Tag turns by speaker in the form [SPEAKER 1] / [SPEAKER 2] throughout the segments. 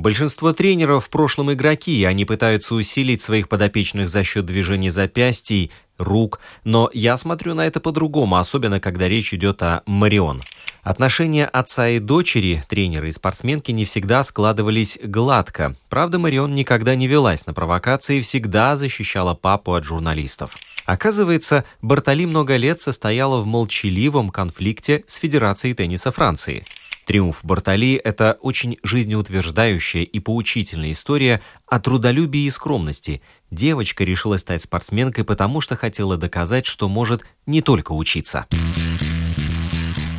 [SPEAKER 1] Большинство тренеров в прошлом игроки, они пытаются усилить своих подопечных за счет движений запястий, рук, но я смотрю на это по-другому, особенно когда речь идет о Марион. Отношения отца и дочери, тренера и спортсменки, не всегда складывались гладко. Правда, Марион никогда не велась на провокации и всегда защищала папу от журналистов. Оказывается, Бартоли много лет состояла в молчаливом конфликте с Федерацией тенниса Франции. Триумф Бартоли – это очень жизнеутверждающая и поучительная история о трудолюбии и скромности. Девочка решила стать спортсменкой, потому что хотела доказать, что может не только учиться.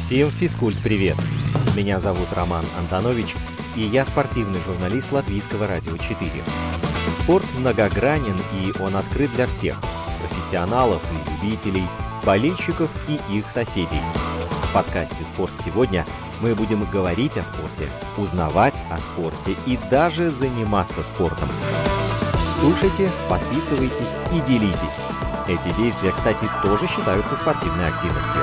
[SPEAKER 2] Всем физкульт-привет! Меня зовут Роман Антонович, и я спортивный журналист Латвийского радио 4. Спорт многогранен, и он открыт для всех – профессионалов и любителей, болельщиков и их соседей. В подкасте «Спорт сегодня» мы будем говорить о спорте, узнавать о спорте и даже заниматься спортом. Слушайте, подписывайтесь и делитесь. Эти действия, кстати, тоже считаются спортивной активностью.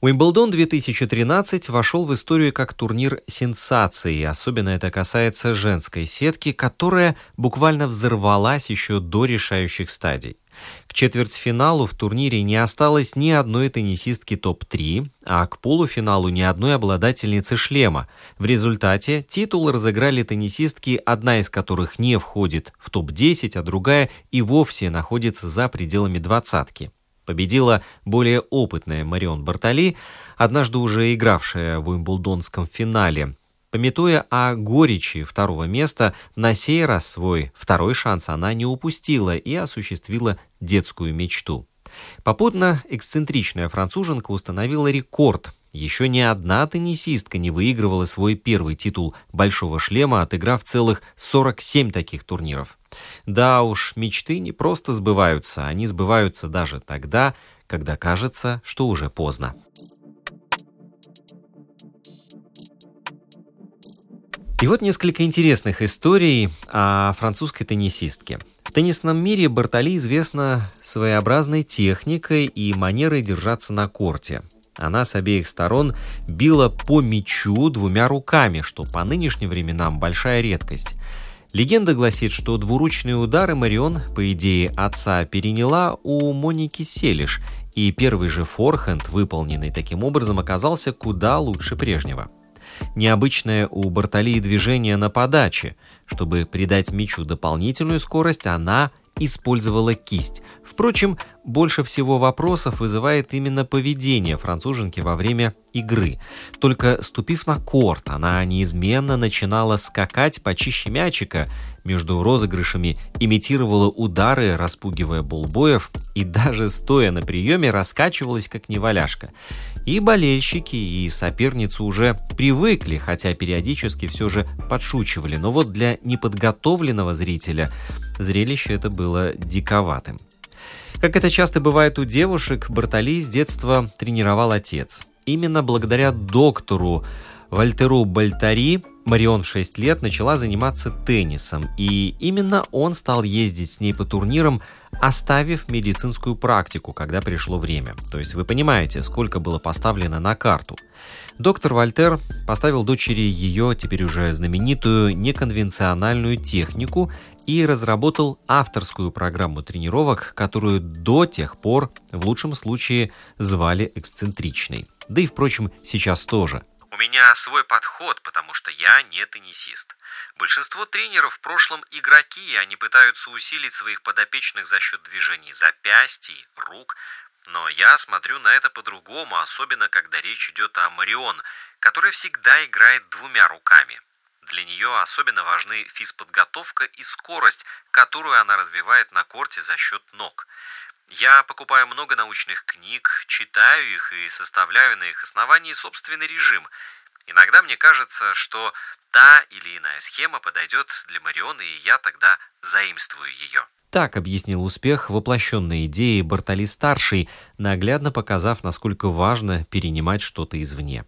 [SPEAKER 1] Уимблдон 2013 вошел в историю как турнир сенсации. Особенно это касается женской сетки, которая буквально взорвалась еще до решающих стадий. К четвертьфиналу в турнире не осталось ни одной теннисистки топ-3, а к полуфиналу ни одной обладательницы шлема. В результате титул разыграли теннисистки, одна из которых не входит в топ-10, а другая и вовсе находится за пределами двадцатки. Победила более опытная Марион Бартоли, однажды уже игравшая в Уимблдонском финале. Пометуя о горечи второго места, на сей раз свой второй шанс она не упустила и осуществила детскую мечту. Попутно эксцентричная француженка установила рекорд. Еще ни одна теннисистка не выигрывала свой первый титул «Большого шлема», отыграв целых 47 таких турниров. Да уж, мечты не просто сбываются, они сбываются даже тогда, когда кажется, что уже поздно. И вот несколько интересных историй о французской теннисистке. В теннисном мире Бартоли известна своеобразной техникой и манерой держаться на корте. Она с обеих сторон била по мячу двумя руками, что по нынешним временам большая редкость. Легенда гласит, что двуручные удары Марион, по идее отца, переняла у Моники Селиш, и первый же форхенд, выполненный таким образом, оказался куда лучше прежнего. Необычное у Бартолии движение на подаче. Чтобы придать мячу дополнительную скорость, она использовала кисть. Впрочем, больше всего вопросов вызывает именно поведение француженки во время игры. Только ступив на корт, она неизменно начинала скакать почище мячика, между розыгрышами имитировала удары, распугивая булбоев, и даже стоя на приеме раскачивалась как неваляшка. И болельщики, и соперницы уже привыкли, хотя периодически все же подшучивали. Но вот для неподготовленного зрителя зрелище это было диковатым. Как это часто бывает у девушек, Бартоли с детства тренировал отец. Именно благодаря доктору Вальтеру Бальтари Марион в 6 лет начала заниматься теннисом, и именно он стал ездить с ней по турнирам, оставив медицинскую практику, когда пришло время. То есть вы понимаете, сколько было поставлено на карту. Доктор Вольтер поставил дочери ее, теперь уже знаменитую, неконвенциональную технику и разработал авторскую программу тренировок, которую до тех пор в лучшем случае звали эксцентричной. Да и, впрочем, сейчас тоже –
[SPEAKER 3] у меня свой подход, потому что я не теннисист. Большинство тренеров в прошлом игроки, и они пытаются усилить своих подопечных за счет движений запястий, рук. Но я смотрю на это по-другому, особенно когда речь идет о Марион, которая всегда играет двумя руками. Для нее особенно важны физподготовка и скорость, которую она развивает на корте за счет ног. Я покупаю много научных книг, читаю их и составляю на их основании собственный режим. Иногда мне кажется, что та или иная схема подойдет для Мариона, и я тогда заимствую ее.
[SPEAKER 1] Так объяснил успех воплощенной идеи Бартоли-старший, наглядно показав, насколько важно перенимать что-то извне.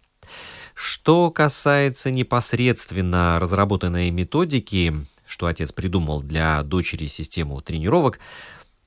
[SPEAKER 1] Что касается непосредственно разработанной методики, что отец придумал для дочери систему тренировок,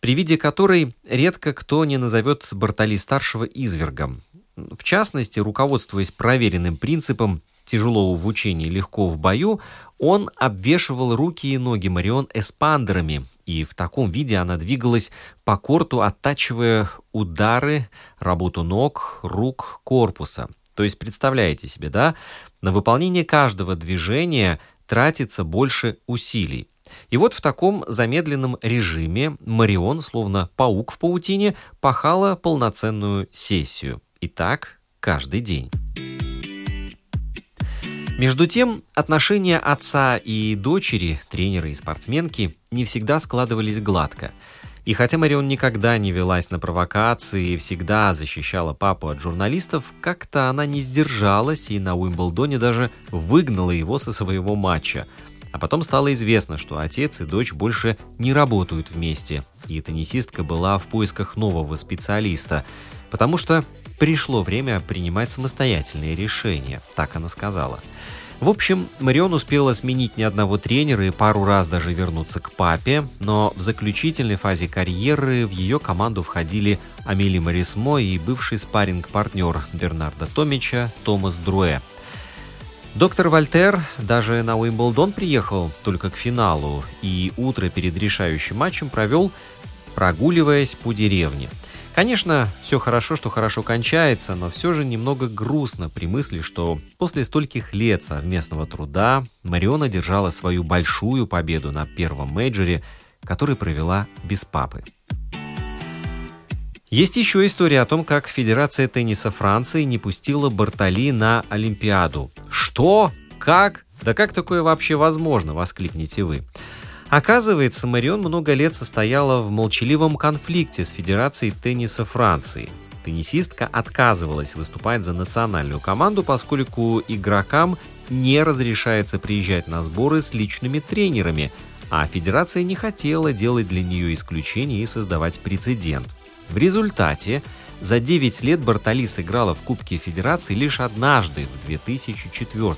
[SPEAKER 1] при виде которой редко кто не назовет Бартоли-старшего извергом. В частности, руководствуясь проверенным принципом тяжело в учении, легко в бою, он обвешивал руки и ноги Марион эспандерами, и в таком виде она двигалась по корту, оттачивая удары, работу ног, рук, корпуса. То есть, представляете себе, да, на выполнение каждого движения тратится больше усилий. И вот в таком замедленном режиме Марион, словно паук в паутине, пахала полноценную сессию. И так каждый день. Между тем, отношения отца и дочери, тренера и спортсменки, не всегда складывались гладко. И хотя Марион никогда не велась на провокации и всегда защищала папу от журналистов, как-то она не сдержалась и на Уимблдоне даже выгнала его со своего матча. А потом стало известно, что отец и дочь больше не работают вместе, и теннисистка была в поисках нового специалиста, потому что пришло время принимать самостоятельные решения, так она сказала. В общем, Марион успела сменить ни одного тренера и пару раз даже вернуться к папе, но в заключительной фазе карьеры в ее команду входили Амели Марисмо и бывший спарринг-партнер Бернарда Томича Томас Друэ. Доктор Вольтер даже на Уимблдон приехал только к финалу и утро перед решающим матчем провел, прогуливаясь по деревне – Конечно, все хорошо, что хорошо кончается, но все же немного грустно при мысли, что после стольких лет совместного труда Мариона держала свою большую победу на первом мейджоре, который провела без папы. Есть еще история о том, как Федерация тенниса Франции не пустила Бартоли на Олимпиаду. Что? Как? Да как такое вообще возможно? Воскликнете вы. Оказывается, Марион много лет состояла в молчаливом конфликте с Федерацией тенниса Франции. Теннисистка отказывалась выступать за национальную команду, поскольку игрокам не разрешается приезжать на сборы с личными тренерами, а федерация не хотела делать для нее исключение и создавать прецедент. В результате за 9 лет Бартоли сыграла в Кубке Федерации лишь однажды, в 2004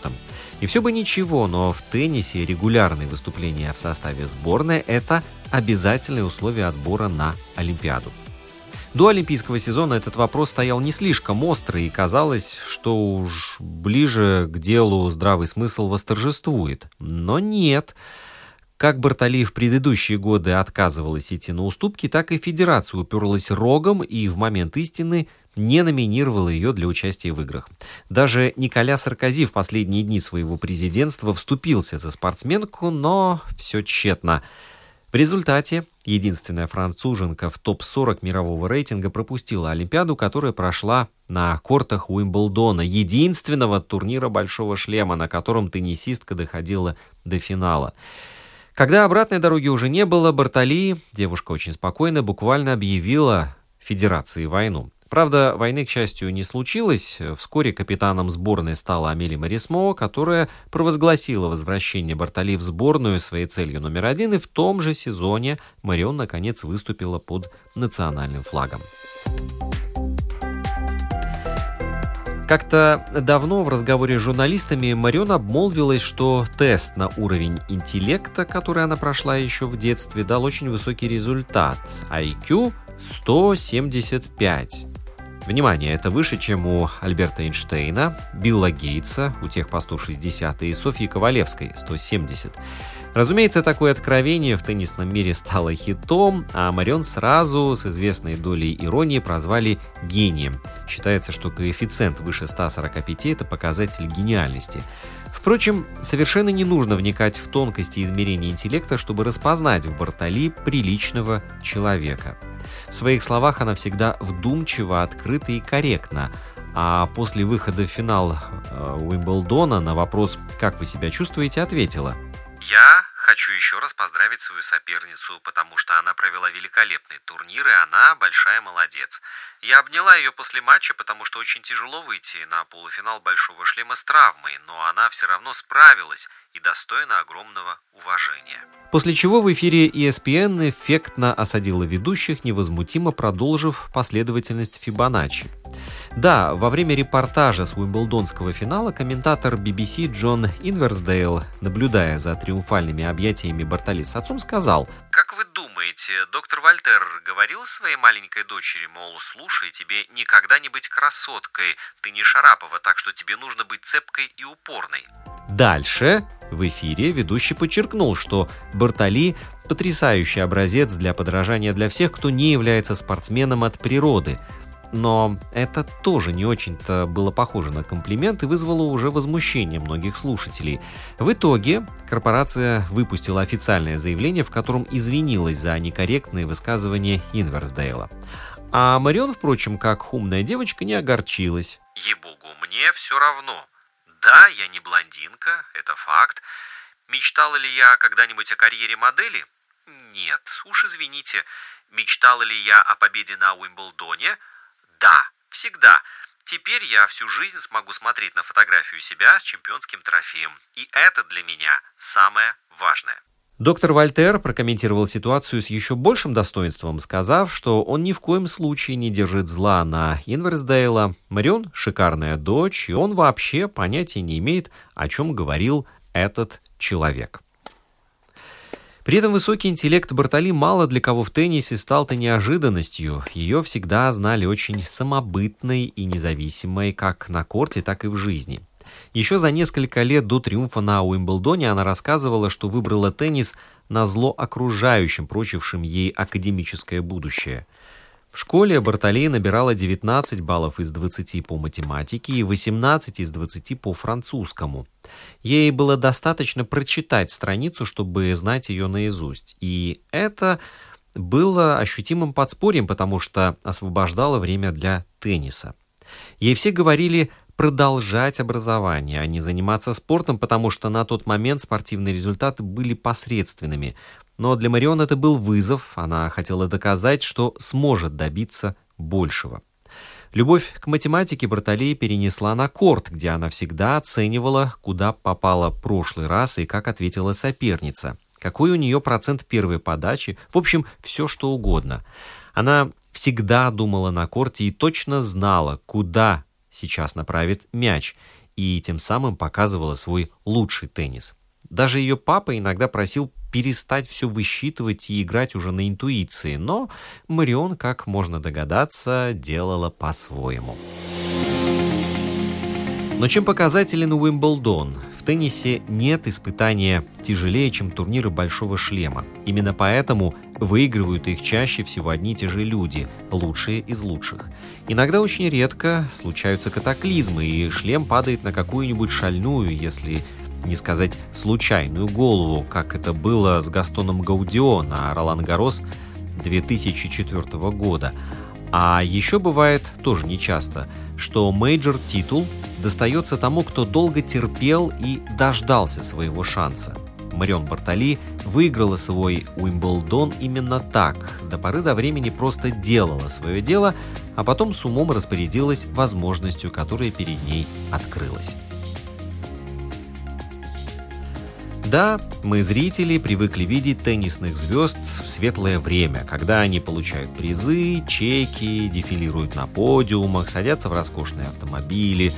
[SPEAKER 1] И все бы ничего, но в теннисе регулярные выступления в составе сборной – это обязательное условие отбора на Олимпиаду. До олимпийского сезона этот вопрос стоял не слишком острый, и казалось, что уж ближе к делу здравый смысл восторжествует. Но нет – как Бартолей в предыдущие годы отказывалась идти на уступки, так и Федерация уперлась рогом и в момент истины не номинировала ее для участия в играх. Даже Николя Саркози в последние дни своего президентства вступился за спортсменку, но все тщетно. В результате единственная француженка в топ-40 мирового рейтинга пропустила Олимпиаду, которая прошла на кортах Уимблдона, единственного турнира «Большого шлема», на котором теннисистка доходила до финала. Когда обратной дороги уже не было, Бартоли, девушка очень спокойно, буквально объявила Федерации войну. Правда, войны, к счастью, не случилось. Вскоре капитаном сборной стала Амели Марисмо, которая провозгласила возвращение Бартоли в сборную своей целью номер один, и в том же сезоне Марион наконец выступила под национальным флагом. Как-то давно в разговоре с журналистами Марион обмолвилась, что тест на уровень интеллекта, который она прошла еще в детстве, дал очень высокий результат. IQ 175. Внимание, это выше, чем у Альберта Эйнштейна, Билла Гейтса, у тех по 160 и Софьи Ковалевской 170. Разумеется, такое откровение в теннисном мире стало хитом, а Марион сразу с известной долей иронии прозвали гением. Считается, что коэффициент выше 145 – это показатель гениальности. Впрочем, совершенно не нужно вникать в тонкости измерения интеллекта, чтобы распознать в Бартоли приличного человека. В своих словах она всегда вдумчиво, открыта и корректна, а после выхода в финал э, Уимблдона на вопрос «Как вы себя чувствуете?» ответила
[SPEAKER 3] «Я Хочу еще раз поздравить свою соперницу, потому что она провела великолепный турнир, и она большая молодец. Я обняла ее после матча, потому что очень тяжело выйти на полуфинал Большого шлема с травмой, но она все равно справилась и достойна огромного уважения.
[SPEAKER 1] После чего в эфире ESPN эффектно осадила ведущих, невозмутимо продолжив последовательность Фибоначчи. Да, во время репортажа с Уимблдонского финала комментатор BBC Джон Инверсдейл, наблюдая за триумфальными объятиями Бартоли с отцом, сказал
[SPEAKER 3] «Как вы думаете, доктор Вольтер говорил своей маленькой дочери, мол, слушай, тебе никогда не быть красоткой, ты не Шарапова, так что тебе нужно быть цепкой и упорной?»
[SPEAKER 1] Дальше в эфире ведущий подчеркнул, что Бартоли – потрясающий образец для подражания для всех, кто не является спортсменом от природы – но это тоже не очень-то было похоже на комплимент и вызвало уже возмущение многих слушателей. В итоге корпорация выпустила официальное заявление, в котором извинилась за некорректные высказывания Инверсдейла. А Марион, впрочем, как умная девочка, не огорчилась.
[SPEAKER 3] Ей-богу, мне все равно. Да, я не блондинка, это факт. Мечтала ли я когда-нибудь о карьере модели? Нет, уж извините. Мечтала ли я о победе на Уимблдоне? Да, всегда. Теперь я всю жизнь смогу смотреть на фотографию себя с чемпионским трофеем. И это для меня самое важное.
[SPEAKER 1] Доктор Вольтер прокомментировал ситуацию с еще большим достоинством, сказав, что он ни в коем случае не держит зла на Инверсдейла. Марион – шикарная дочь, и он вообще понятия не имеет, о чем говорил этот человек. При этом высокий интеллект Бартоли мало для кого в теннисе стал-то неожиданностью. Ее всегда знали очень самобытной и независимой как на корте, так и в жизни. Еще за несколько лет до триумфа на Уимблдоне она рассказывала, что выбрала теннис на зло окружающим, прочившим ей академическое будущее – в школе Бартолей набирала 19 баллов из 20 по математике и 18 из 20 по французскому. Ей было достаточно прочитать страницу, чтобы знать ее наизусть. И это было ощутимым подспорьем, потому что освобождало время для тенниса. Ей все говорили продолжать образование, а не заниматься спортом, потому что на тот момент спортивные результаты были посредственными. Но для Марион это был вызов, она хотела доказать, что сможет добиться большего. Любовь к математике Бартолей перенесла на корт, где она всегда оценивала, куда попала прошлый раз и как ответила соперница, какой у нее процент первой подачи, в общем, все что угодно. Она всегда думала на корте и точно знала, куда сейчас направит мяч, и тем самым показывала свой лучший теннис. Даже ее папа иногда просил перестать все высчитывать и играть уже на интуиции, но Марион, как можно догадаться, делала по-своему. Но чем показателен Уимблдон? В теннисе нет испытания тяжелее, чем турниры Большого Шлема. Именно поэтому выигрывают их чаще всего одни и те же люди, лучшие из лучших. Иногда очень редко случаются катаклизмы, и шлем падает на какую-нибудь шальную, если не сказать случайную голову, как это было с Гастоном Гаудио на Ролан Гарос 2004 года. А еще бывает, тоже нечасто, что major титул достается тому, кто долго терпел и дождался своего шанса. Марион Бартоли выиграла свой Уимблдон именно так, до поры до времени просто делала свое дело, а потом с умом распорядилась возможностью, которая перед ней открылась. Да, мы, зрители, привыкли видеть теннисных звезд в светлое время, когда они получают призы, чеки, дефилируют на подиумах, садятся в роскошные автомобили,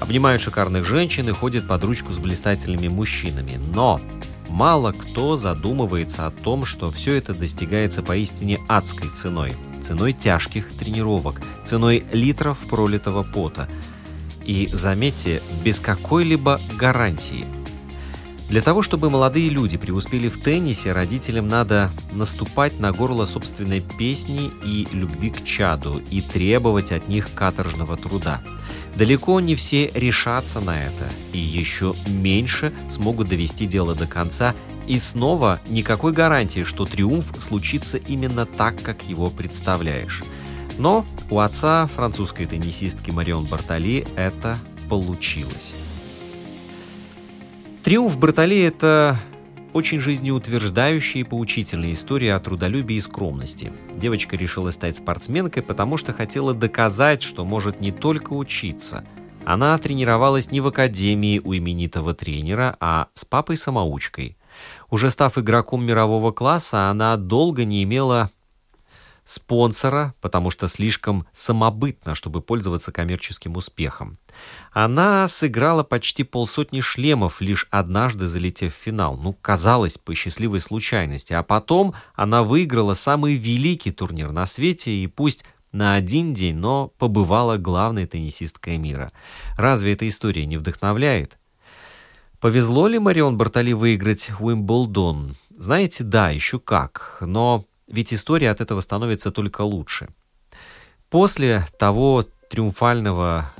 [SPEAKER 1] обнимают шикарных женщин и ходят под ручку с блистательными мужчинами. Но мало кто задумывается о том, что все это достигается поистине адской ценой. Ценой тяжких тренировок, ценой литров пролитого пота. И, заметьте, без какой-либо гарантии – для того, чтобы молодые люди преуспели в теннисе, родителям надо наступать на горло собственной песни и любви к чаду и требовать от них каторжного труда. Далеко не все решатся на это, и еще меньше смогут довести дело до конца, и снова никакой гарантии, что триумф случится именно так, как его представляешь. Но у отца французской теннисистки Марион Бартоли это получилось. Триумф Бартоле – это очень жизнеутверждающая и поучительная история о трудолюбии и скромности. Девочка решила стать спортсменкой, потому что хотела доказать, что может не только учиться. Она тренировалась не в академии у именитого тренера, а с папой-самоучкой. Уже став игроком мирового класса, она долго не имела спонсора, потому что слишком самобытно, чтобы пользоваться коммерческим успехом. Она сыграла почти полсотни шлемов, лишь однажды залетев в финал. Ну, казалось, по счастливой случайности. А потом она выиграла самый великий турнир на свете, и пусть на один день, но побывала главной теннисисткой мира. Разве эта история не вдохновляет? Повезло ли Марион Бартоли выиграть Уимблдон? Знаете, да, еще как. Но ведь история от этого становится только лучше. После того триумфального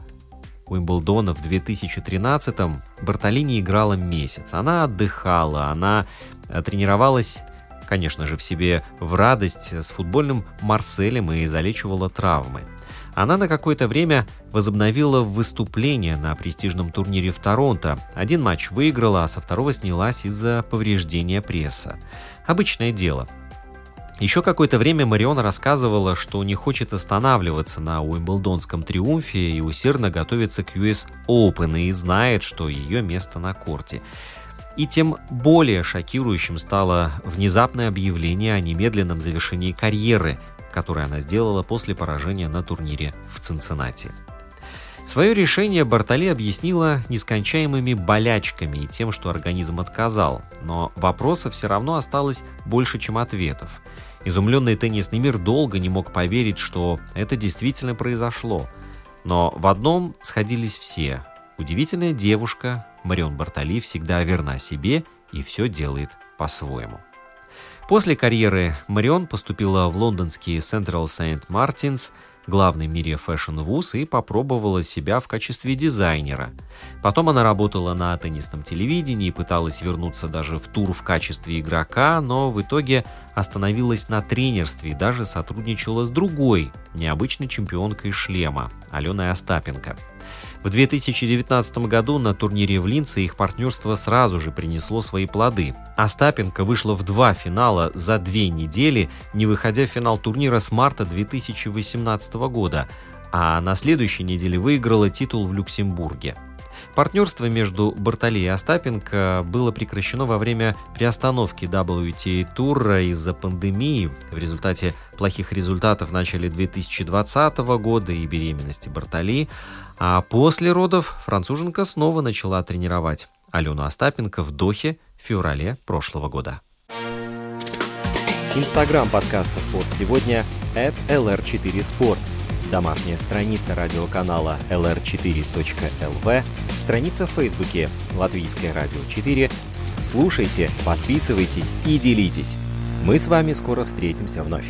[SPEAKER 1] Уимблдона в 2013-м Бартолини играла месяц. Она отдыхала, она э, тренировалась, конечно же, в себе в радость с футбольным Марселем и залечивала травмы. Она на какое-то время возобновила выступление на престижном турнире в Торонто. Один матч выиграла, а со второго снялась из-за повреждения пресса. Обычное дело. Еще какое-то время Мариона рассказывала, что не хочет останавливаться на Уимблдонском триумфе и усердно готовится к US Open и знает, что ее место на корте. И тем более шокирующим стало внезапное объявление о немедленном завершении карьеры, которое она сделала после поражения на турнире в Цинциннати. Свое решение Бартоли объяснила нескончаемыми болячками и тем, что организм отказал, но вопросов все равно осталось больше, чем ответов. Изумленный теннисный мир долго не мог поверить, что это действительно произошло. Но в одном сходились все. Удивительная девушка Марион Бартоли всегда верна себе и все делает по-своему. После карьеры Марион поступила в лондонский Central Saint Martins – главный в мире fashion вуз и попробовала себя в качестве дизайнера. Потом она работала на теннисном телевидении, пыталась вернуться даже в тур в качестве игрока, но в итоге остановилась на тренерстве и даже сотрудничала с другой, необычной чемпионкой шлема, Аленой Остапенко. В 2019 году на турнире в Линце их партнерство сразу же принесло свои плоды. Остапенко вышла в два финала за две недели, не выходя в финал турнира с марта 2018 года, а на следующей неделе выиграла титул в Люксембурге. Партнерство между Бартоли и Остапенко было прекращено во время приостановки WTA тура из-за пандемии. В результате плохих результатов в начале 2020 года и беременности Бартоли. А после родов француженка снова начала тренировать Алену Остапенко в Дохе в феврале прошлого года.
[SPEAKER 2] Инстаграм подкаста «Спорт сегодня» at lr4sport. Домашняя страница радиоканала lr4.lv, страница в Фейсбуке «Латвийское радио 4». Слушайте, подписывайтесь и делитесь. Мы с вами скоро встретимся вновь.